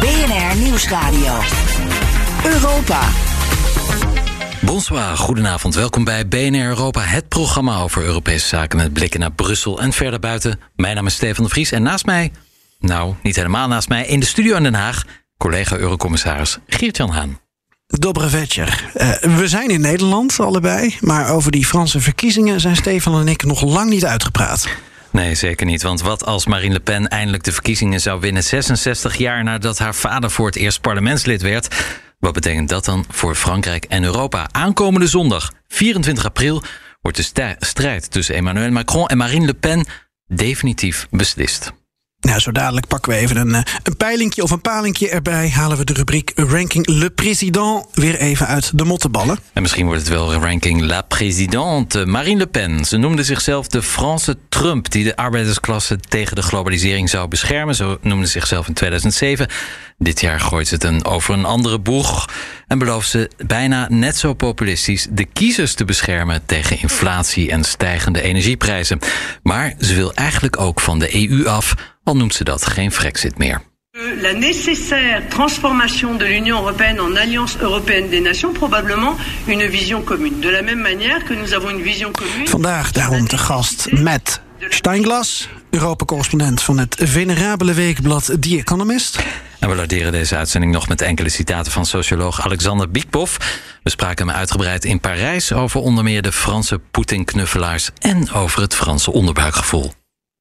BNR Nieuwsradio. Europa. Bonsoir, goedenavond. Welkom bij BNR Europa, het programma over Europese zaken met blikken naar Brussel en verder buiten. Mijn naam is Stefan de Vries en naast mij, nou niet helemaal naast mij, in de studio in Den Haag, collega Eurocommissaris Geert-Jan Haan. Dobre Vetcher. Uh, we zijn in Nederland allebei, maar over die Franse verkiezingen zijn Stefan en ik nog lang niet uitgepraat. Nee, zeker niet. Want wat als Marine Le Pen eindelijk de verkiezingen zou winnen, 66 jaar nadat haar vader voor het eerst parlementslid werd? Wat betekent dat dan voor Frankrijk en Europa? Aankomende zondag, 24 april, wordt de strijd tussen Emmanuel Macron en Marine Le Pen definitief beslist. Nou, zo dadelijk pakken we even een, eh, een peilingje of een palinkje erbij. Halen we de rubriek Ranking Le Président weer even uit de mottenballen. En misschien wordt het wel Ranking La Présidente. Marine Le Pen. Ze noemde zichzelf de Franse Trump... die de arbeidersklasse tegen de globalisering zou beschermen. Zo noemde ze zichzelf in 2007. Dit jaar gooit ze het een over een andere boeg... en belooft ze bijna net zo populistisch... de kiezers te beschermen tegen inflatie en stijgende energieprijzen. Maar ze wil eigenlijk ook van de EU af al noemt ze dat geen Frexit meer. La nécessaire transformation de l'Union européenne en alliance européenne des nations, probablement une vision commune. De la même manière que nous avons une vision commune. Vandaag daarom te gast met Steinglas, Europa-correspondent van het venerabele weekblad The Economist. En we laderen deze uitzending nog met enkele citaten van socioloog Alexander Biekboff. We spraken hem uitgebreid in Parijs over onder meer de Franse Poetin-knuffelaars en over het Franse onderbuikgevoel.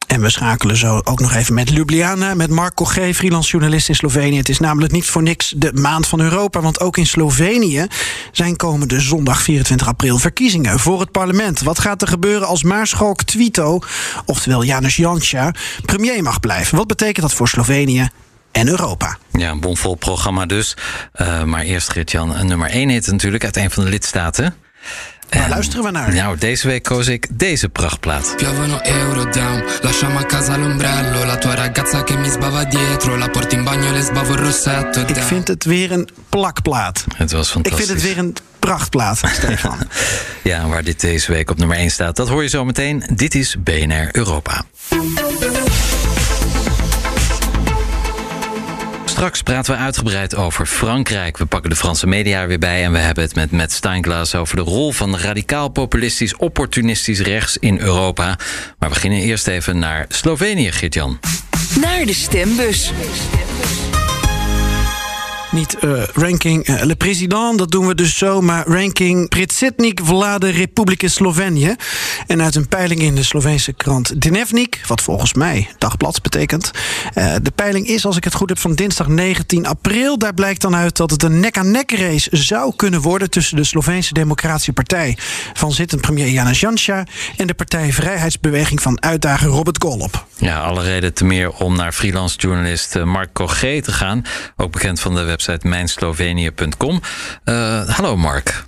En we schakelen zo ook nog even met Ljubljana, met Mark Cogé, freelance journalist in Slovenië. Het is namelijk niet voor niks de maand van Europa, want ook in Slovenië zijn komende zondag 24 april verkiezingen voor het parlement. Wat gaat er gebeuren als Maarschalk Twito, oftewel Janus Janša, premier mag blijven? Wat betekent dat voor Slovenië en Europa. Ja, een bomvol programma dus. Uh, maar eerst Geert-Jan, nummer 1 hit natuurlijk uit een van de lidstaten. Waar luisteren we naar? Nou, deze week koos ik deze prachtplaat. Piovono euro down, lasciamo a casa l'ombrello, la tua ragazza che mi sbava dietro, la porti in bagno le sbavo il rossetto. Ik vind het weer een plakplaat. Het was fantastisch. Ik vind het weer een prachtplaat, Stefan. ja, waar dit deze week op nummer 1 staat, dat hoor je zo meteen. Dit is BNR Europa. Straks praten we uitgebreid over Frankrijk. We pakken de Franse media weer bij en we hebben het met Matt Steinglas over de rol van radicaal populistisch opportunistisch rechts in Europa. Maar we beginnen eerst even naar Slovenië, Geert-Jan. Naar de stembus. Niet uh, ranking uh, Le Président, dat doen we dus zo, maar ranking Predsjednik Vlade Republike Slovenië. En uit een peiling in de Sloveense krant Dnevnik, wat volgens mij dagblad betekent. Uh, de peiling is, als ik het goed heb, van dinsdag 19 april. Daar blijkt dan uit dat het een nek-aan-nek race zou kunnen worden tussen de Sloveense Democratische Partij van zittend premier Janez Janša en de partij Vrijheidsbeweging van uitdager Robert Golop. Ja, alle reden te meer om naar freelance journalist Mark Cogé te gaan, ook bekend van de website mijnslovenië.com. Uh, hallo Mark.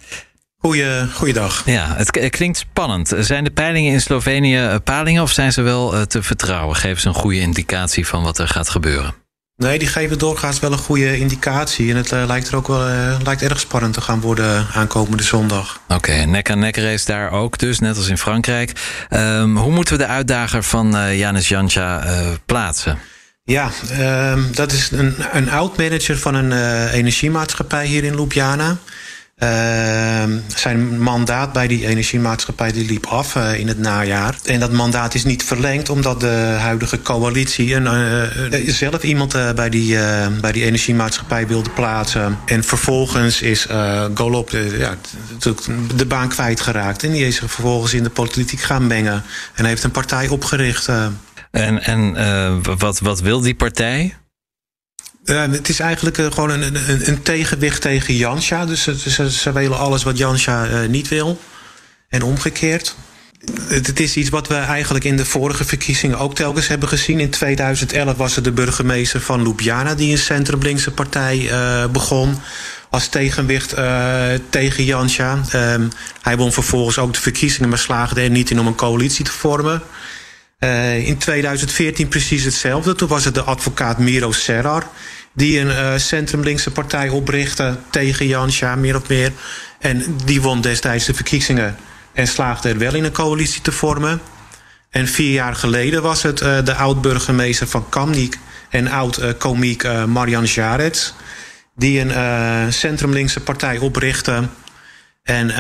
Goeie, goeiedag. Ja, het klinkt spannend. Zijn de peilingen in Slovenië eh, palingen of zijn ze wel te vertrouwen? Geven ze een goede indicatie van wat er gaat gebeuren? Nee, die geven doorgaans wel een goede indicatie. En het uh, lijkt er ook wel uh, lijkt erg spannend te gaan worden aankomende zondag. Oké, okay, nek-aan-nek race daar ook dus, net als in Frankrijk. Um, hoe moeten we de uitdager van uh, Janis Janša plaatsen? Ja, uh, dat is een, een oud-manager van een energiemaatschappij hier in Ljubljana. Uh, zijn mandaat bij die energiemaatschappij die liep af uh, in het najaar. En dat mandaat is niet verlengd omdat de huidige coalitie een, uh, zelf iemand bij, die, bij die energiemaatschappij wilde plaatsen. En vervolgens is Golop de, ja, de baan kwijtgeraakt. En die is vervolgens in de politiek gaan mengen. En heeft een partij opgericht. En, en wat, wat wil die partij? Het is eigenlijk uh, gewoon een, een, een, tegenwicht tegen Janscha. Dus ze, willen alles wat Janscha niet wil. En omgekeerd. het is iets wat we eigenlijk in de vorige verkiezingen ook telkens hebben gezien. In 2011 was het de burgemeester van Ljubljana die een centrum-linkse partij uh, begon als tegenwicht tegen Jansja. Um, hij won vervolgens ook de verkiezingen, maar slaagde er niet in om een coalitie te vormen. Uh, in 2014 precies hetzelfde. Toen was het de advocaat Miro Serrar die een uh, centrum-linkse partij oprichtte tegen Jansja, meer of meer. En die won destijds de verkiezingen en slaagde er wel in een coalitie te vormen. En vier jaar geleden was het uh, de oud-burgemeester van Kamnik en oud-komiek Marian Jarets... die een centrumlinkse partij oprichtte... en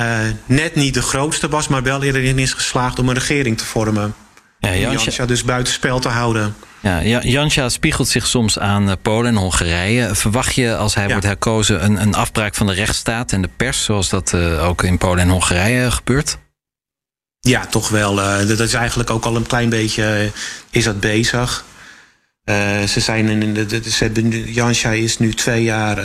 net niet de grootste was, maar wel erin is geslaagd om een regering te vormen. Ja, Jansja dus buitenspel te houden. Ja, Jansja spiegelt zich soms aan Polen en Hongarije. Verwacht je als hij ja. wordt herkozen een, een afbraak van de rechtsstaat en de pers, zoals dat uh, ook in Polen en Hongarije gebeurt? Ja, toch wel. Uh, dat is eigenlijk ook al een klein beetje uh, is dat bezig. Ze zijn in de, de, ze hebben, Jansja is nu twee jaar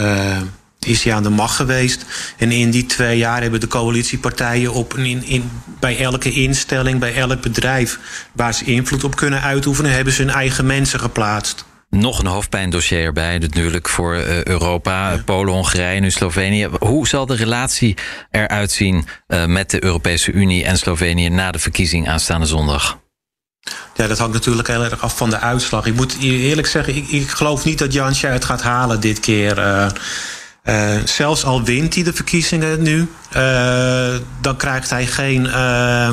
is hij aan de macht geweest. En in die twee jaar hebben de coalitiepartijen op, in, in, bij elke instelling, bij elk bedrijf waar ze invloed op kunnen uitoefenen, hebben ze hun eigen mensen geplaatst. Nog een hoofdpijndossier erbij, natuurlijk voor uh, Europa, ja. Polen, Hongarije, nu Slovenië. Hoe zal de relatie eruit zien uh, met de Europese Unie en Slovenië na de verkiezing aanstaande zondag? Ja, dat hangt natuurlijk heel erg af van de uitslag. Ik moet eerlijk zeggen, ik, ik geloof niet dat Jansje het gaat halen dit keer. Uh, uh, zelfs al wint hij de verkiezingen nu, uh, dan krijgt hij geen. Uh,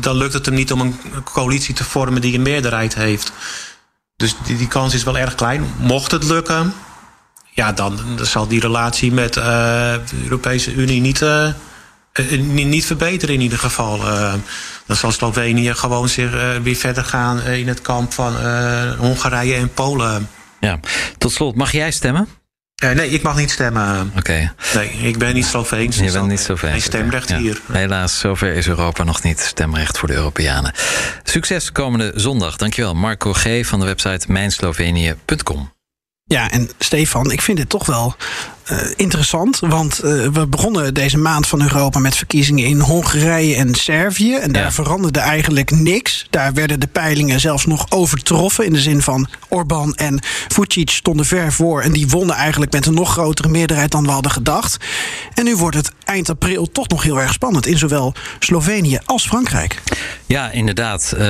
dan lukt het hem niet om een coalitie te vormen die een meerderheid heeft. Dus die, die kans is wel erg klein. Mocht het lukken, ja, dan, dan zal die relatie met de Europese Unie niet, niet verbeteren in ieder geval. dan zal Slovenië gewoon zich weer verder gaan in het kamp van Hongarije en Polen. Ja, tot slot, mag jij stemmen? Uh, nee, ik mag niet stemmen. Oké. Okay. Nee, ik ben niet Sloveens. Je bent niet. Geen stemrecht hier. Helaas, zover is Europa nog niet. Stemrecht voor de Europeanen. Succes komende zondag. Dankjewel, Marco G. van de website mijnslovenië.com. Ja, en Stefan, ik vind dit toch wel uh, interessant. Want uh, we begonnen deze maand van Europa met verkiezingen in Hongarije en Servië. En daar ja. veranderde eigenlijk niks. Daar werden de peilingen zelfs nog overtroffen. In de zin van Orbán en Vucic stonden ver voor. En die wonnen eigenlijk met een nog grotere meerderheid dan we hadden gedacht. En nu wordt het eind april toch nog heel erg spannend. In zowel Slovenië als Frankrijk. Ja, inderdaad. Uh,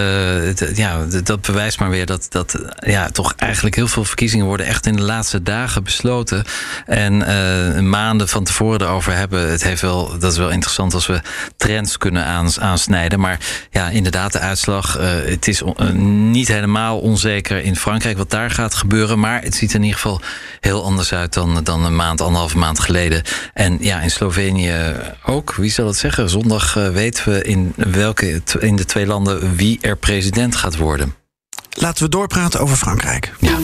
het, ja, dat bewijst maar weer dat, dat ja, toch eigenlijk heel veel verkiezingen worden echt in de laatste dagen besloten. En uh, maanden van tevoren erover hebben. Het heeft wel, dat is wel interessant als we trends kunnen aans, aansnijden. Maar ja, inderdaad, de uitslag. Uh, het is on, uh, niet helemaal onzeker in Frankrijk wat daar gaat gebeuren. Maar het ziet er in ieder geval heel anders uit dan, dan een maand, anderhalve maand geleden. En ja, in Slovenië ook. Wie zal het zeggen? Zondag weten we in welke in de twee landen wie er president gaat worden. Laten we doorpraten over Frankrijk. Ja.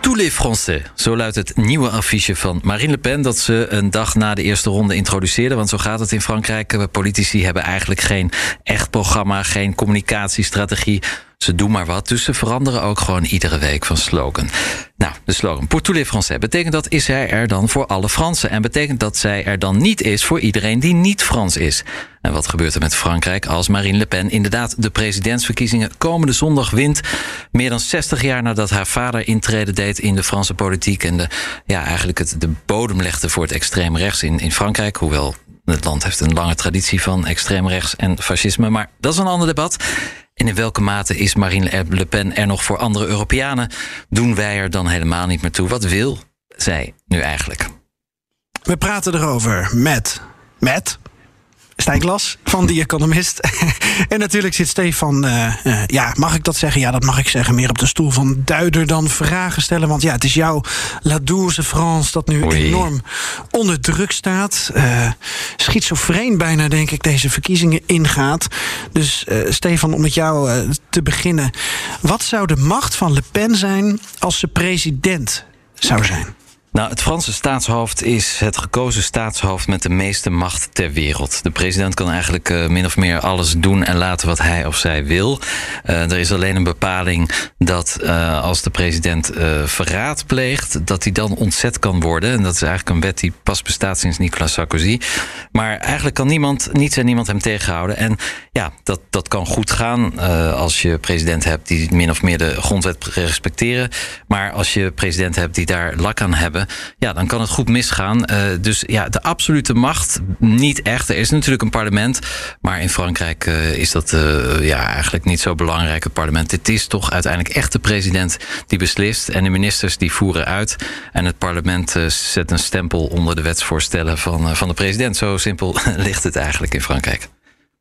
Tous les Français. Zo luidt het nieuwe affiche van Marine Le Pen... dat ze een dag na de eerste ronde introduceerde. Want zo gaat het in Frankrijk. Politici hebben eigenlijk geen echt programma... geen communicatiestrategie. Ze doen maar wat, dus ze veranderen ook gewoon iedere week van slogan. Nou, de slogan Pour tous les Français betekent dat is zij er dan voor alle Fransen. En betekent dat zij er dan niet is voor iedereen die niet Frans is. En wat gebeurt er met Frankrijk als Marine Le Pen inderdaad de presidentsverkiezingen komende zondag wint? Meer dan 60 jaar nadat haar vader intrede deed in de Franse politiek. En de, ja, eigenlijk het, de bodem legde voor het extreem rechts in, in Frankrijk. Hoewel het land heeft een lange traditie van extreem rechts en fascisme. Maar dat is een ander debat. En in welke mate is Marine Le Pen er nog voor andere Europeanen? Doen wij er dan helemaal niet meer toe? Wat wil zij nu eigenlijk? We praten erover met. Met. Stijn Klas van The Economist. en natuurlijk zit Stefan, uh, uh, ja, mag ik dat zeggen? Ja, dat mag ik zeggen. Meer op de stoel van duider dan vragen stellen. Want ja, het is jouw La Douce France dat nu Oei. enorm onder druk staat. Uh, schizofreen bijna, denk ik, deze verkiezingen ingaat. Dus Stefan, om met jou te beginnen. Wat zou de macht van Le Pen zijn als ze president zou zijn? Nou, het Franse staatshoofd is het gekozen staatshoofd met de meeste macht ter wereld. De president kan eigenlijk uh, min of meer alles doen en laten wat hij of zij wil. Uh, er is alleen een bepaling dat uh, als de president verraad pleegt, dat hij dan ontzet kan worden. En dat is eigenlijk een wet die pas bestaat sinds Nicolas Sarkozy. Maar eigenlijk kan niemand, niets en niemand hem tegenhouden. En ja, dat, dat kan goed gaan als je president hebt die min of meer de grondwet respecteren. Maar als je president hebt die daar lak aan hebben ja, dan kan het goed misgaan. Uh, dus ja, de absolute macht niet echt. Er is natuurlijk een parlement, maar in Frankrijk uh, is dat uh, ja, eigenlijk niet zo belangrijk, het parlement. Het is toch uiteindelijk echt de president die beslist en de ministers die voeren uit. En het parlement zet een stempel onder de wetsvoorstellen van, van de president. Zo simpel ligt het eigenlijk in Frankrijk.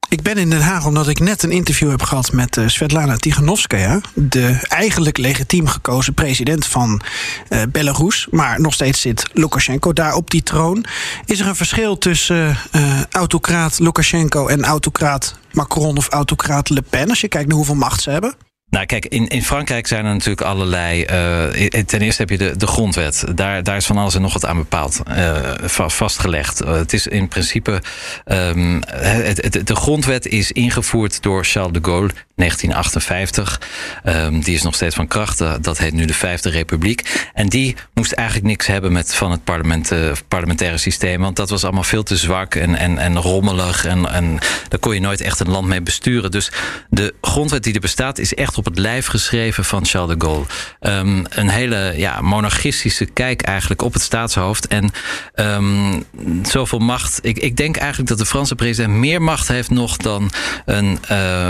Ik ben in Den Haag omdat ik net een interview heb gehad met uh, Svetlana Tiganovskaya, de eigenlijk legitiem gekozen president van uh, Belarus. Maar nog steeds zit Lukashenko daar op die troon. Is er een verschil tussen uh, autocraat Lukashenko en autocraat Macron of autocraat Le Pen als je kijkt naar hoeveel macht ze hebben? Nou, kijk, in, in Frankrijk zijn er natuurlijk allerlei. Uh, ten eerste heb je de, de grondwet. Daar, daar is van alles en nog wat aan bepaald, uh, vastgelegd. Uh, het is in principe. Het, de grondwet is ingevoerd door Charles de Gaulle 1958. Um, die is nog steeds van kracht. Dat heet nu de Vijfde Republiek. En die moest eigenlijk niks hebben met van het parlement, parlementaire systeem. Want dat was allemaal veel te zwak en, en, en rommelig. En, en daar kon je nooit echt een land mee besturen. Dus de grondwet die er bestaat is echt op het lijf geschreven van Charles de Gaulle. Um, een hele ja, monarchistische kijk eigenlijk op het staatshoofd. En um, zoveel macht. Ik, ik denk eigenlijk dat de Franse president meer macht heeft nog dan een uh,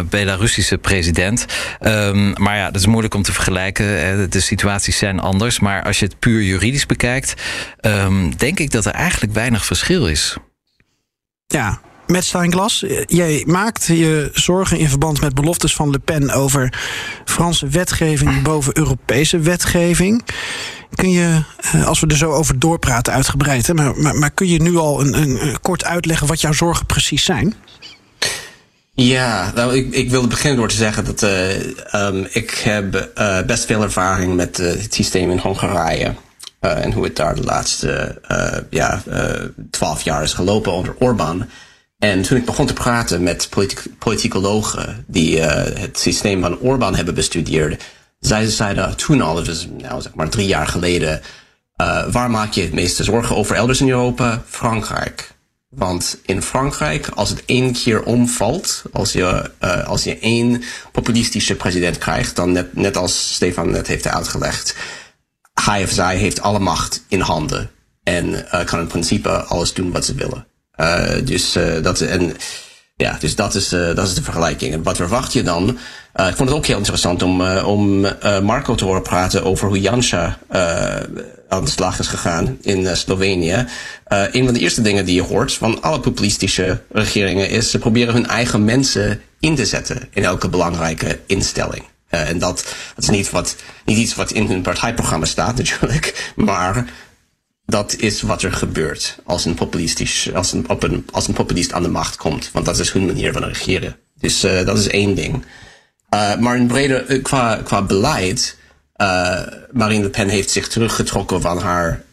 Belarusische president. Um, maar ja, dat is moeilijk om te vergelijken. De situaties zijn anders. Maar als je het puur juridisch bekijkt, denk ik dat er eigenlijk weinig verschil is. Ja, met Steinglas, jij maakt je zorgen in verband met beloftes van Le Pen over Franse wetgeving boven Europese wetgeving. Kun je, eh, als we er zo over doorpraten, uitgebreid, hè, maar, maar, maar kun je nu al een, een, kort uitleggen wat jouw zorgen precies zijn? Ja, nou, ik, ik wilde beginnen door te zeggen dat uh, ik heb uh, best veel ervaring met uh, het systeem in Hongarije. en hoe het daar de laatste ja, twaalf jaar is gelopen onder Orbán. En toen ik begon te praten met politic politicologen die het systeem van Orbán hebben bestudeerd, zeiden zij toen al, dus nou, zeg maar drie jaar geleden, waar maak je het meeste zorgen over elders in Europa? Frankrijk. Want in Frankrijk, als het één keer omvalt, als je, uh, als je één populistische president krijgt, dan net, net als Stefan net heeft uitgelegd, hij of zij heeft alle macht in handen en kan in principe alles doen wat ze willen. Uh, dus, dat, en, ja, dus dat is, uh, dat is de vergelijking. En wat verwacht je dan? ik vond het ook heel interessant om, om Marco te horen praten over hoe Janša aan de slag is gegaan in Slovenië. een van de eerste dingen die je hoort van alle populistische regeringen is ze proberen hun eigen mensen in te zetten in elke belangrijke instelling. en dat, dat is niet, wat, niet iets wat in hun partijprogramma staat natuurlijk, maar dat is wat er gebeurt als een, populistisch, als een, op een, als een populist aan de macht komt. Want dat is hun manier van regeren. Dus uh, dat is één ding. Uh, maar in breder, uh, qua, qua beleid, Marine Le Pen heeft zich teruggetrokken van haar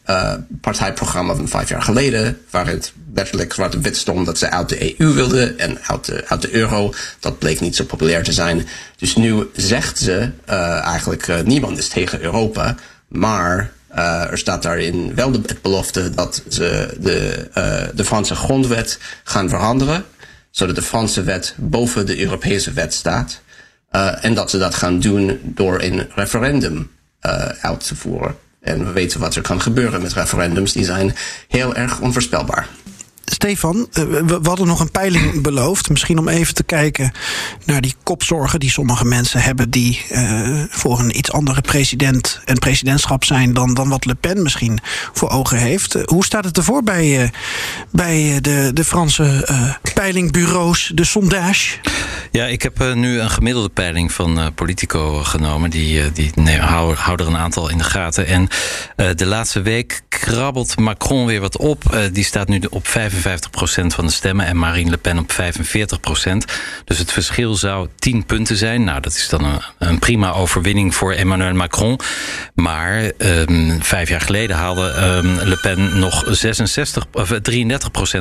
partijprogramma van vijf jaar geleden. Waar het letterlijk zwart wit stond dat ze uit de EU wilde en uit de, uit de euro. Dat bleek niet zo populair te zijn. Dus nu zegt ze eigenlijk niemand is tegen Europa. Maar uh, er staat daarin wel de belofte dat ze de, uh, de Franse grondwet gaan veranderen, zodat de Franse wet boven de Europese wet staat. Uh, en dat ze dat gaan doen door een referendum uit te voeren. En we weten wat er kan gebeuren met referendums, die zijn heel erg onvoorspelbaar. Stefan, eh, we hadden nog een peiling beloofd. Misschien om even te kijken naar die kopzorgen die sommige mensen hebben. die uh, voor een iets andere president en presidentschap zijn. dan, dan wat Le Pen misschien voor ogen heeft. Uh, hoe staat het ervoor bij, bij de, de Franse peilingbureaus, de sondage? Ja, ik heb uh, nu een gemiddelde peiling van uh, Politico genomen. Die, uh, die hou er een aantal in de gaten. En de laatste week krabbelt Macron weer wat op. die staat nu op 55% van de stemmen en Marine Le Pen op 45%. Dus het verschil zou 10 punten zijn. Nou, dat is dan een, een prima overwinning voor Emmanuel Macron. Maar um, vijf jaar geleden haalde um, Le Pen nog 66, of 33%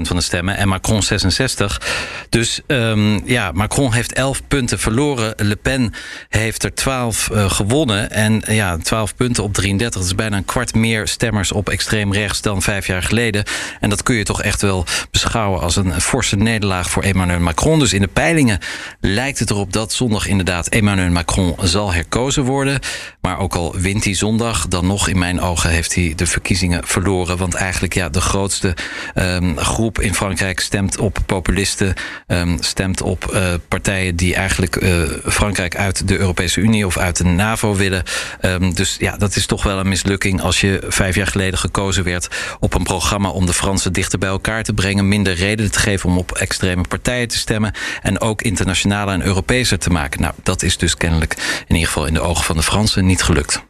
van de stemmen en Macron 66. Dus um, ja, Macron heeft 11 punten verloren. Le Pen heeft er 12 uh, gewonnen. En uh, ja, 12 punten op 33. Dat is bijna een kwart meer stemmers op extreem rechts dan vijf jaar geleden. En dat kun je toch echt wel beschouwen als een forse nederlaag voor Emmanuel Macron. Dus in de peilingen lijkt het erop dat zondag inderdaad Emmanuel Macron zal herkozen worden. Maar ook al wint hij zondag, dan nog in mijn ogen heeft hij de verkiezingen verloren. Want eigenlijk ja, de grootste um, groep in Frankrijk stemt op populisten, um, stemt op uh, partijen die eigenlijk uh, Frankrijk uit de Europese Unie of uit de NAVO willen. Um, dus ja, dat is toch wel een mislukking als je vijf jaar geleden gekozen werd op een programma om de Fransen dichter bij elkaar te brengen, minder reden te geven om op extreme partijen te stemmen en ook internationaler en Europeeser te maken. Nou, dat is dus kennelijk in ieder geval in de ogen van de Fransen niet gelukt.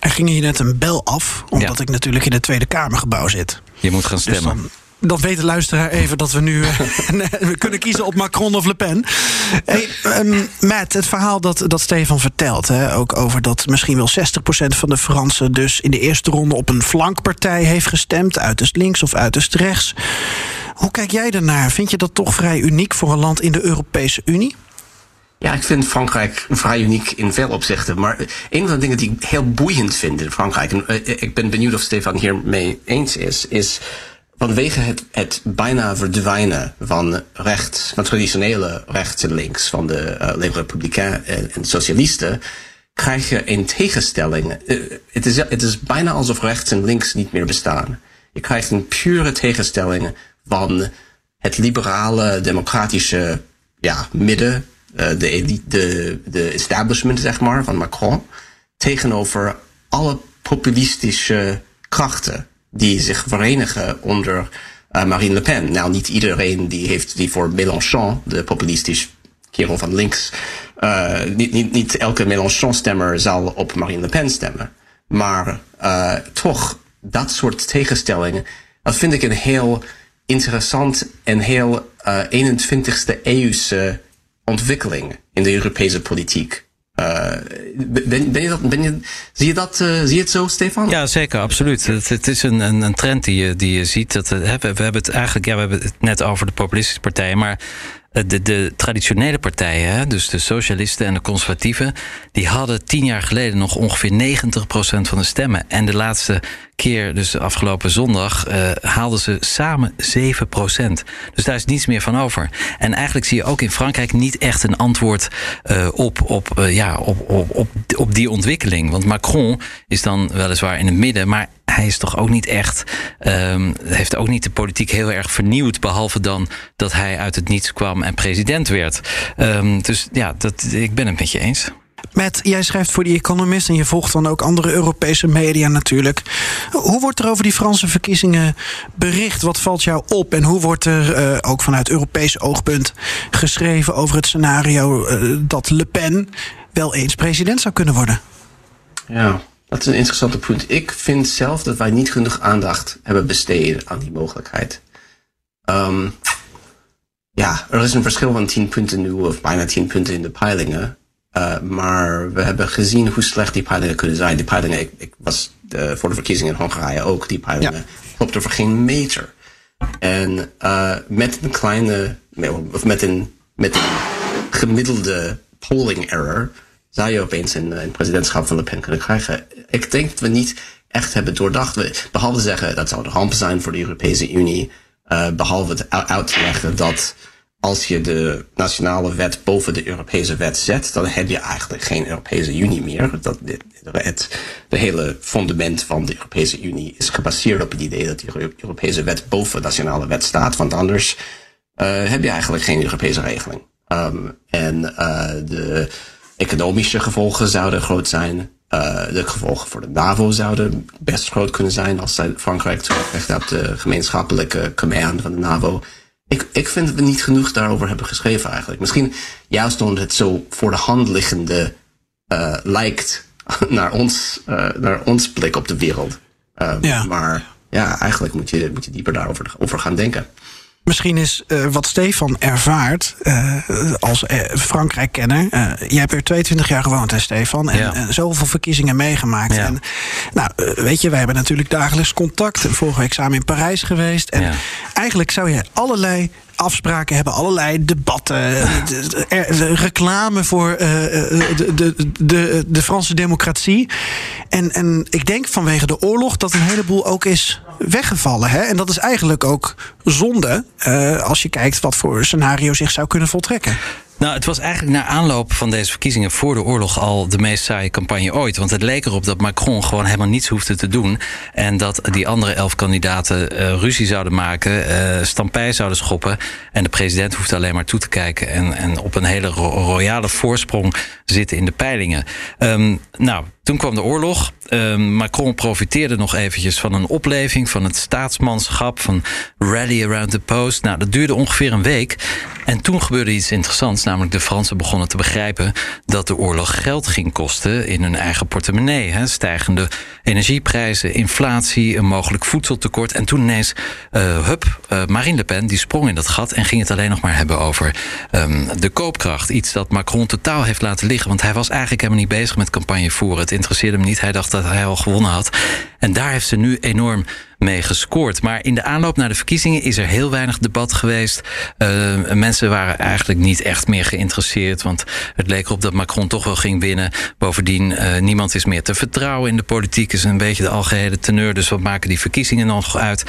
Er ging hier net een bel af, omdat ja. ik natuurlijk in het Tweede Kamergebouw zit. Je moet gaan stemmen. Dus dan weet de luisteraar even dat we nu we kunnen kiezen op Macron of Le Pen. Hey, um, Matt, het verhaal dat, dat Stefan vertelt, hè, ook over dat misschien wel 60% van de Fransen dus in de eerste ronde op een flankpartij heeft gestemd, uiterst links of uiterst rechts. Hoe kijk jij daarnaar? Vind je dat toch vrij uniek voor een land in de Europese Unie? Ja, ik vind Frankrijk vrij uniek in veel opzichten. Maar een van de dingen die ik heel boeiend vind in Frankrijk, en ik ben benieuwd of Stefan hiermee eens is, is vanwege het, het bijna verdwijnen van rechts, van traditionele rechts en links, van de uh, Les Républicains en, en socialisten, krijg je een tegenstelling. Uh, het, is, het is bijna alsof rechts en links niet meer bestaan. Je krijgt een pure tegenstelling van het liberale, democratische ja, midden, uh, de, elite, de, de establishment, zeg maar, van Macron, tegenover alle populistische krachten die zich verenigen onder uh, Marine Le Pen. Nou, niet iedereen die heeft die voor Mélenchon, de populistisch kerel van links, uh, niet, niet, niet elke Mélenchon-stemmer zal op Marine Le Pen stemmen. Maar uh, toch, dat soort tegenstellingen, dat vind ik een heel interessant en heel uh, 21ste eeuwse ontwikkeling in de Europese politiek. Uh, ben, ben je dat, zie, je dat, uh, zie je het zo, Stefan? Ja, zeker, absoluut. Het, het is een, een, een, trend die je, die je ziet. Dat, we, we hebben het eigenlijk, ja, we hebben het net over de populistische partijen, maar de, de traditionele partijen, dus de socialisten en de conservatieven, die hadden tien jaar geleden nog ongeveer 90% van de stemmen. En de laatste keer, dus afgelopen zondag, uh, haalden ze samen 7%. Dus daar is niets meer van over. En eigenlijk zie je ook in Frankrijk niet echt een antwoord uh, op, op, ja, op, op, op, op die ontwikkeling. Want Macron is dan weliswaar in het midden, maar hij is toch ook niet echt, um, heeft ook niet de politiek heel erg vernieuwd, behalve dan dat hij uit het niets kwam en president werd. Um, dus ja, dat, ik ben het met je eens. Matt, jij schrijft voor The Economist en je volgt dan ook andere Europese media natuurlijk. Hoe wordt er over die Franse verkiezingen bericht? Wat valt jou op? En hoe wordt er uh, ook vanuit Europees oogpunt geschreven over het scenario uh, dat Le Pen wel eens president zou kunnen worden? Ja, dat is een interessante punt. Ik vind zelf dat wij niet genoeg aandacht hebben besteed aan die mogelijkheid. Um, ja, er is een verschil van 10 punten nu, of bijna 10 punten in de peilingen. Uh, maar we hebben gezien hoe slecht die peilingen kunnen zijn. Die peilingen, ik, ik was de, voor de verkiezingen in Hongarije ook, die peilingen ja. klopten voor geen meter. En uh, met een kleine, of met een, met een gemiddelde polling error, zou je opeens een, presidentschap van Le Pen kunnen krijgen. Ik denk dat we niet echt hebben doordacht. Behalve zeggen dat zou de ramp zijn voor de Europese Unie. Uh, behalve uit te leggen dat als je de nationale wet boven de Europese wet zet, dan heb je eigenlijk geen Europese Unie meer. Dat, het, de hele fundament van de Europese Unie is gebaseerd op het idee dat de Europese wet boven de nationale wet staat. Want anders uh, heb je eigenlijk geen Europese regeling. Um, en uh, de economische gevolgen zouden groot zijn. Uh, de gevolgen voor de NAVO zouden best groot kunnen zijn als Frankrijk terugkrijgt op de gemeenschappelijke command van de NAVO. ik, ik vind dat we niet genoeg daarover hebben geschreven eigenlijk. Misschien juist omdat het zo voor de hand liggende uh, lijkt naar ons, uh, naar ons blik op de wereld. Ja. Maar ja, eigenlijk moet je, moet je dieper daarover over gaan denken. Misschien is uh, wat Stefan ervaart uh, als uh, Frankrijk-kenner. jij hebt er 22 jaar gewoond, hè, Stefan? En ja. zoveel verkiezingen meegemaakt. Ja. En, nou, weet je, wij hebben natuurlijk dagelijks contact. Vorige week samen in Parijs geweest. En ja. eigenlijk zou je allerlei afspraken hebben, allerlei debatten, de, de, reclame voor de, de, de, de Franse democratie. En, en ik denk vanwege de oorlog dat een heleboel ook is weggevallen. Hè? En dat is eigenlijk ook zonde uh, als je kijkt wat voor scenario zich zou kunnen voltrekken. Nou, het was eigenlijk na aanloop van deze verkiezingen voor de oorlog al de meest saaie campagne ooit. Want het leek erop dat Macron gewoon helemaal niets hoefde te doen. En dat die andere elf kandidaten uh, ruzie zouden maken, uh, stampij zouden schoppen. En de president hoefde alleen maar toe te kijken en, en op een hele ro royale voorsprong zitten in de peilingen. Um, nou, toen kwam de oorlog. Uh, Macron profiteerde nog eventjes van een opleving van het staatsmanschap, van rally around the post. Nou, dat duurde ongeveer een week. En toen gebeurde iets interessants, namelijk de Fransen begonnen te begrijpen dat de oorlog geld ging kosten in hun eigen portemonnee. Hè. Stijgende energieprijzen, inflatie, een mogelijk voedseltekort. En toen ineens, uh, hup, uh, Marine Le Pen die sprong in dat gat en ging het alleen nog maar hebben over um, de koopkracht. Iets dat Macron totaal heeft laten liggen, want hij was eigenlijk helemaal niet bezig met campagne voeren. Het interesseerde hem niet. Hij dacht dat hij al gewonnen had. En daar heeft ze nu enorm mee gescoord. Maar in de aanloop naar de verkiezingen is er heel weinig debat geweest. Uh, mensen waren eigenlijk niet echt meer geïnteresseerd. Want het leek erop dat Macron toch wel ging winnen. Bovendien, uh, niemand is meer te vertrouwen in de politiek. Is een beetje de algehele teneur. Dus wat maken die verkiezingen nog uit?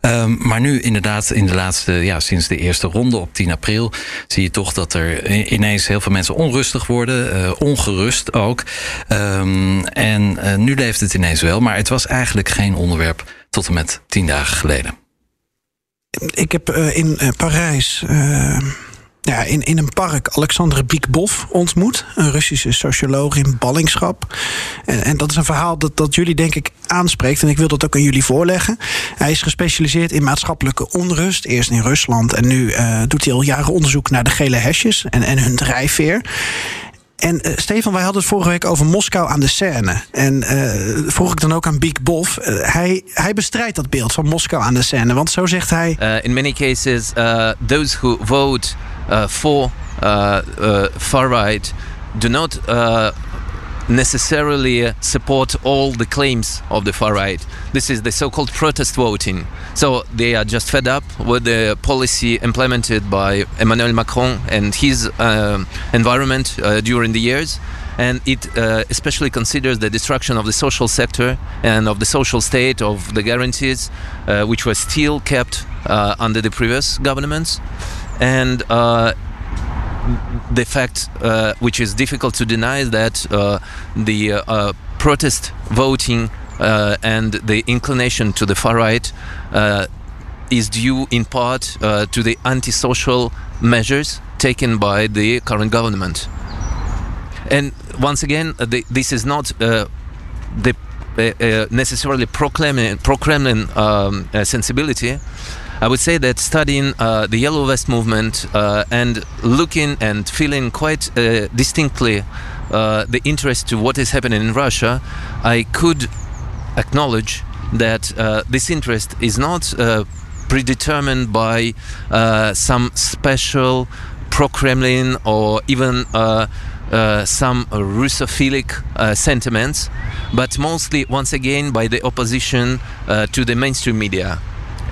Um, maar nu inderdaad, in de laatste, ja, sinds de eerste ronde op 10 april, zie je toch dat er ineens heel veel mensen onrustig worden. Uh, ongerust ook. Um, en nu leeft het ineens wel. Maar het was eigenlijk geen onderwerp tot en met tien dagen geleden. Ik heb uh, in uh, Parijs. Uh, ja, in, in een park Alexandre Biekbov ontmoet. Een Russische socioloog in ballingschap. En, en dat is een verhaal dat, dat jullie denk ik aanspreekt. En ik wil dat ook aan jullie voorleggen. Hij is gespecialiseerd in maatschappelijke onrust. Eerst in Rusland en nu doet hij al jaren onderzoek naar de gele hesjes en, en hun drijfveer. En uh, Stefan, wij hadden het vorige week over Moskou aan de Seine. En uh, vroeg ik dan ook aan Big Bof. Uh, hij, hij bestrijdt dat beeld van Moskou aan de Seine. Want zo zegt hij... in many cases, those who vote for far right do not necessarily support all the claims of the far right. This is the so called protest voting. So they are just fed up with the policy implemented by Emmanuel Macron and his uh, environment uh, during the years. And it uh, especially considers the destruction of the social sector and of the social state, of the guarantees, uh, which were still kept uh, under the previous governments. And uh, the fact, uh, which is difficult to deny, that uh, the uh, protest voting uh, and the inclination to the far right uh, is due in part uh, to the antisocial measures taken by the current government. And once again, the, this is not the necessarily pro-Kremlin um, sensibility. I would say that studying uh, the Yellow Vest movement uh, and looking and feeling quite uh, distinctly uh, the interest to what is happening in Russia, I could acknowledge that uh, this interest is not uh, predetermined by some special pro-Kremlin or even uh, some Russophilic uh, sentiments, but mostly, once again, by the opposition uh, to the mainstream media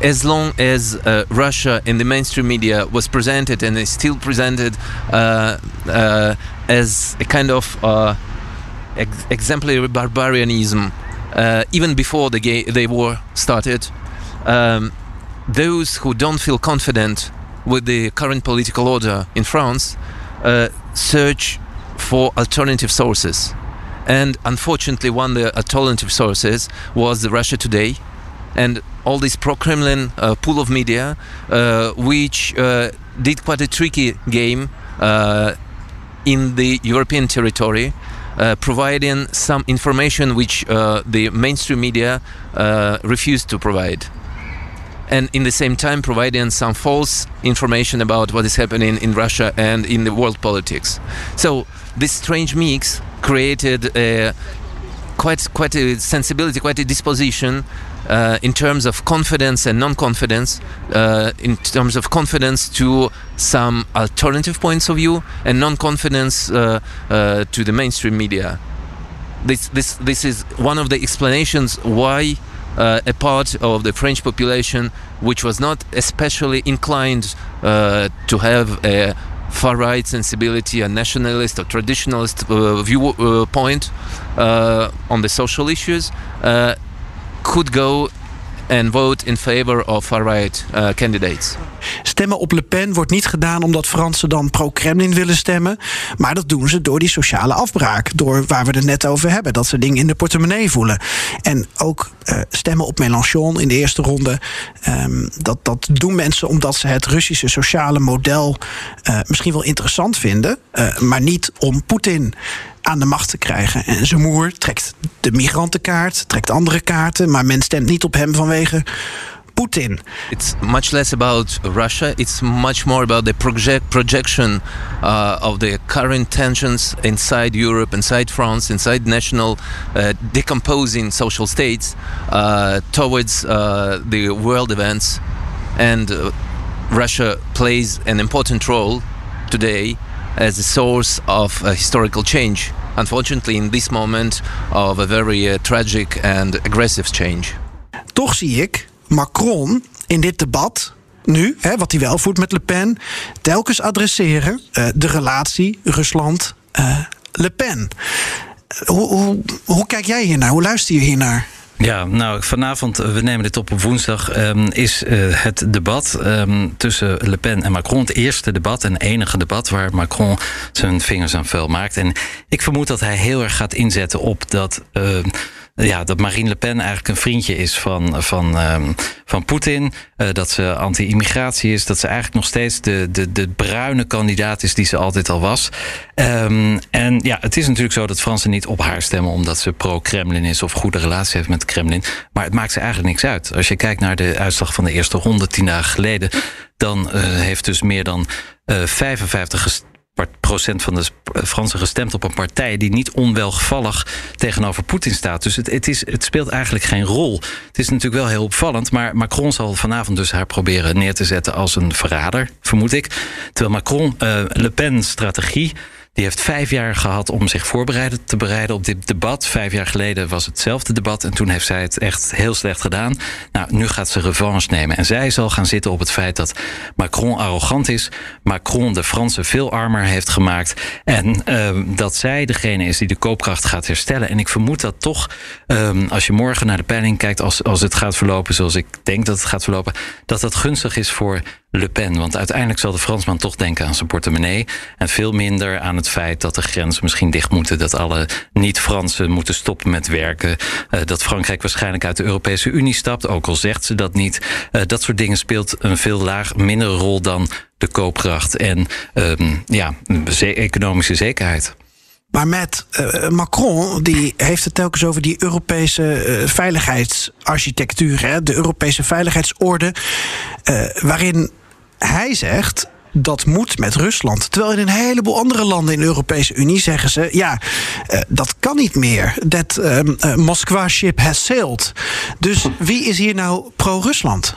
as long as uh, Russia in the mainstream media was presented and is still presented uh, uh, as a kind of uh, ex- exemplary barbarianism, even before the, the war started, um, those who don't feel confident with the current political order in France search for alternative sources. And unfortunately, one of the alternative sources was Russia Today, and all this pro-Kremlin uh, pool of media, uh, which uh, did quite a tricky game uh, in the European territory, uh, providing some information which uh, the mainstream media refused to provide. and in the same time providing some false information about what is happening in Russia and in the world politics. So this strange mix created a quite quite a sensibility, quite a disposition uh, in terms of confidence and non-confidence, uh, in terms of confidence to some alternative points of view and non-confidence uh, uh to the mainstream media. This this this is one of the explanations why. Uh, a part of the French population which was not especially inclined uh, to have a far right sensibility, a nationalist or traditionalist uh, viewpoint uh, on the social issues, uh, could go and vote in favor of far-right uh, candidates. Stemmen op Le Pen wordt niet gedaan omdat Fransen dan pro-Kremlin willen stemmen. Maar dat doen ze door die sociale afbraak. Door waar we het net over hebben. Dat ze dingen in de portemonnee voelen. En ook uh, stemmen op Mélenchon in de eerste ronde. Um, dat, dat doen mensen omdat ze het Russische sociale model uh, misschien wel interessant vinden. Uh, maar niet om Poetin aan de macht te krijgen. En zijn moer trekt de migrantenkaart, trekt andere kaarten, maar men stemt niet op hem vanwege Putin. It's much less about Russia. It's much more about the project projection uh, of the current tensions inside Europe, inside France, inside national uh, decomposing social states uh, towards uh, the world events, and uh, Russia plays an important role today as a source of uh, historical change. Unfortunately, in this moment of a very uh, tragic and aggressive change. Toch zie ik Macron in dit debat nu, hè, wat hij wel voert met Le Pen, telkens adresseren uh, de relatie Rusland-Le Pen. Hoe, hoe, hoe kijk jij hiernaar? Hoe luister je hiernaar? Ja, nou, vanavond, we nemen dit op op woensdag, um, is uh, het debat um, tussen Le Pen en Macron. Het eerste debat en enige debat waar Macron zijn vingers aan vuil maakt. En ik vermoed dat hij heel erg gaat inzetten op dat. Uh, ja, dat Marine Le Pen eigenlijk een vriendje is van, van, um, van Poetin. Uh, dat ze anti-immigratie is. Dat ze eigenlijk nog steeds de, de, de bruine kandidaat is die ze altijd al was. Um, en ja, het is natuurlijk zo dat Fransen niet op haar stemmen omdat ze pro-Kremlin is of goede relatie heeft met Kremlin. Maar het maakt ze eigenlijk niks uit. Als je kijkt naar de uitslag van de eerste ronde tien dagen geleden, dan uh, heeft dus meer dan uh, 55 procent van de Fransen gestemd op een partij die niet onwelgevallig tegenover Poetin staat. Dus het, het, is, het speelt eigenlijk geen rol. Het is natuurlijk wel heel opvallend, maar Macron zal vanavond dus haar proberen neer te zetten als een verrader, vermoed ik. Terwijl Macron uh, Le Pen's strategie die heeft vijf jaar gehad om zich voorbereiden te bereiden op dit debat. Vijf jaar geleden was hetzelfde debat en toen heeft zij het echt heel slecht gedaan. Nou, nu gaat ze revanche nemen. En zij zal gaan zitten op het feit dat Macron arrogant is. Macron de Fransen veel armer heeft gemaakt. En uh, dat zij degene is die de koopkracht gaat herstellen. En ik vermoed dat toch, um, als je morgen naar de peiling kijkt, als, als het gaat verlopen zoals ik denk dat het gaat verlopen, dat dat gunstig is voor Le Pen. Want uiteindelijk zal de Fransman toch denken aan zijn portemonnee. En veel minder aan het feit dat de grenzen misschien dicht moeten. Dat alle niet-Fransen moeten stoppen met werken. Uh, dat Frankrijk waarschijnlijk uit de Europese Unie stapt. Ook al zegt ze dat niet. Uh, dat soort dingen speelt een veel laag, mindere rol dan de koopkracht en um, ja, economische zekerheid. Maar met uh, Macron, die heeft het telkens over die Europese veiligheidsarchitectuur, hè, de Europese veiligheidsorde, waarin hij zegt. Dat moet met Rusland. Terwijl in een heleboel andere landen in de Europese Unie zeggen ze: ja, uh, dat kan niet meer. Dat uh, uh, Moskwa ship has sailed. Dus wie is hier nou pro-Rusland?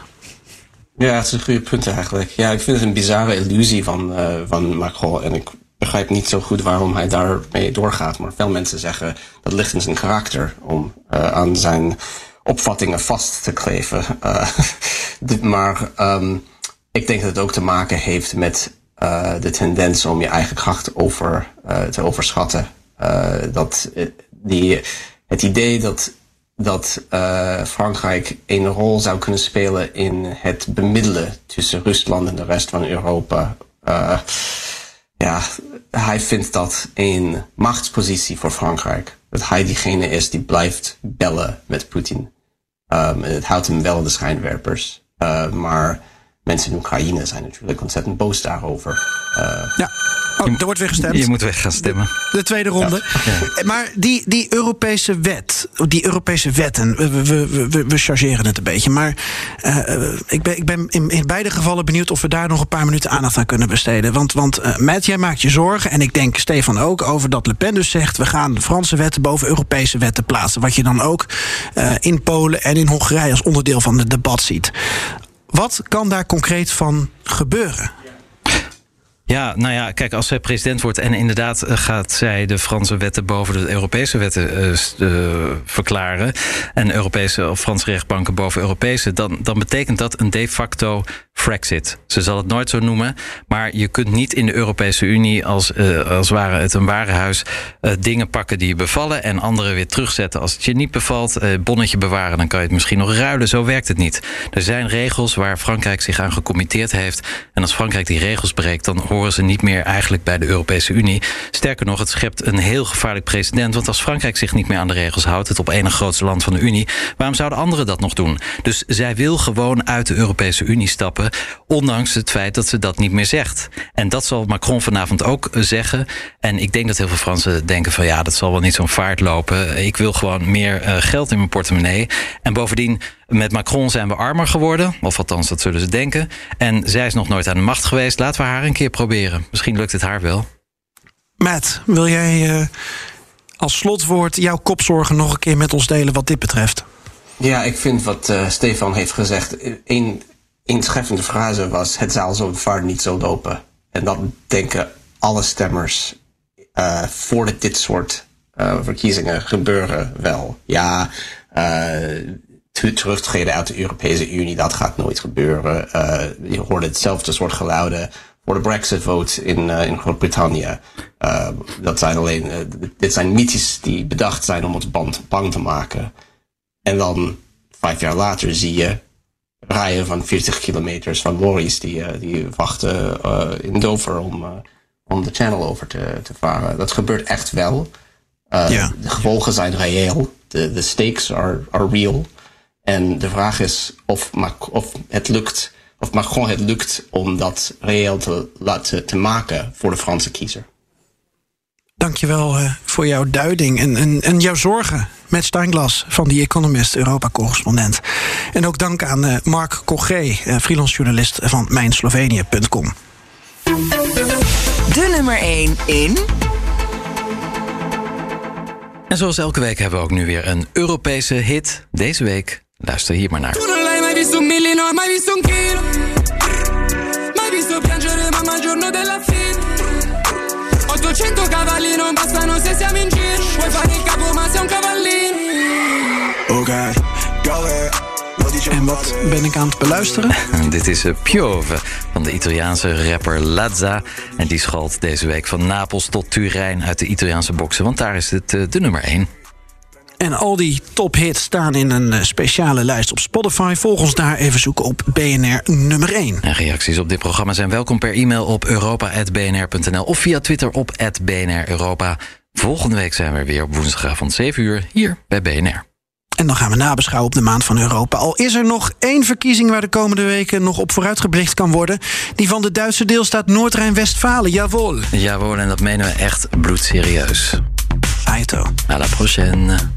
Ja, dat is een goede punt eigenlijk. Ja, ik vind het een bizarre illusie van, van Macron. En ik begrijp niet zo goed waarom hij daarmee doorgaat. Maar veel mensen zeggen dat ligt in zijn karakter om aan zijn opvattingen vast te kleven. maar. Um, ik denk dat het ook te maken heeft met uh, de tendens om je eigen kracht over, uh, te overschatten. Uh, dat die, het idee dat, dat Frankrijk een rol zou kunnen spelen in het bemiddelen tussen Rusland en de rest van Europa. ja, hij vindt dat een machtspositie voor Frankrijk. Dat hij diegene is die blijft bellen met Poetin. Um, het houdt hem wel de schijnwerpers. maar mensen in Oekraïne zijn natuurlijk ontzettend boos daarover. Uh, ja. Oh, er wordt weer gestemd. Je moet weg gaan stemmen. De tweede ronde. Ja. Maar die, die Europese wet, die Europese wetten, we, we, we, we chargeren het een beetje. Maar uh, ik ben, ik ben in, in, beide gevallen benieuwd of we daar nog een paar minuten aandacht aan kunnen besteden. Want, want uh, Matt, jij maakt je zorgen, en ik denk Stefan ook, over dat Le Pen dus zegt: we gaan Franse wetten boven Europese wetten plaatsen. Wat je dan ook uh, in Polen en in Hongarije als onderdeel van het debat ziet. Wat kan daar concreet van gebeuren? Ja, nou ja, kijk, als zij president wordt en inderdaad eh, gaat zij de Franse wetten boven de Europese wetten uh, uh, verklaren. En Europese of Franse rechtbanken boven Europese, dan, dan betekent dat een de facto Frexit. Ze zal het nooit zo noemen, maar je kunt niet in de Europese Unie als, uh, als ware het een warenhuis uh, dingen pakken die je bevallen en andere weer terugzetten als het je niet bevalt. Bonnetje bewaren, dan kan je het misschien nog ruilen. Zo werkt het niet. Er zijn regels waar Frankrijk zich aan gecommitteerd heeft. En als Frankrijk die regels breekt, dan horen ze niet meer eigenlijk bij de Europese Unie. Sterker nog, het schept een heel gevaarlijk precedent. Want als Frankrijk zich niet meer aan de regels houdt, het op enig grootste land van de Unie, waarom zouden anderen dat nog doen? Dus zij wil gewoon uit de Europese Unie stappen. Ondanks het feit dat ze dat niet meer zegt. En dat zal Macron vanavond ook zeggen. En ik denk dat heel veel Fransen denken van ja, dat zal wel niet zo'n vaart lopen. Ik wil gewoon meer uh, geld in mijn portemonnee. En bovendien, met Macron zijn we armer geworden. Of althans, dat zullen ze denken. En zij is nog nooit aan de macht geweest. Laten we haar een keer proberen. Misschien lukt het haar wel. Matt, wil jij uh, als slotwoord jouw kopzorgen nog een keer met ons delen wat dit betreft? Ja, ik vind wat uh, Stefan heeft gezegd. Een inscheffende frase was: Het zal zo vaart niet zo lopen. En dat denken alle stemmers uh, voordat dit soort uh, verkiezingen gebeuren wel. Ja, terugtreden uit de Europese Unie, dat gaat nooit gebeuren. je hoorde hetzelfde soort geluiden voor de Brexit-vote in, in Groot-Brittannië. dat zijn alleen, dit zijn mythes die bedacht zijn om ons band, bang te maken. En dan, vijf jaar later, zie je rijen van 40 kilometers van lorries die, die wachten in Dover om, om de channel over te, te varen. Dat gebeurt echt wel. Ja. De gevolgen zijn reëel. De, de stakes are, are real. En de vraag is of, of het lukt, of Macron het lukt om dat reëel te laten te maken voor de Franse kiezer. Dankjewel uh, voor jouw duiding en, en, en jouw zorgen. Met Steinglas van The Economist, Europa-correspondent. En ook dank aan uh, Mark Cogé, uh, freelance journalist van mijnslovenië.com. De nummer 1 in... En zoals elke week hebben we ook nu weer een Europese hit. Deze week, luister hier maar naar. Mai visto piangere mamma giorno della fine 800 cavalli non bastano se siamo in giro Vuoi fare il capo ma sei un cavallino Ok, En wat ben ik aan het beluisteren? Dit is Piove van de Italiaanse rapper Lazza. En die schalt deze week van Napels tot Turijn uit de Italiaanse boksen. Want daar is het de nummer 1. En al die tophits staan in een speciale lijst op Spotify. Volg ons daar even zoeken op BNR nummer 1. En reacties op dit programma zijn welkom per e-mail op europa.bnr.nl of via Twitter op BNR Europa. Volgende week zijn we weer op woensdagavond 7 uur hier bij BNR. En dan gaan we nabeschouwen op de maand van Europa. Al is er nog één verkiezing waar de komende weken nog op vooruitgeblikt kan worden. Die van de Duitse deelstaat Noord-Rijn-Westfalen. Jawohl. Jawohl, en dat menen we echt bloedserieus. Aito. À la prochaine.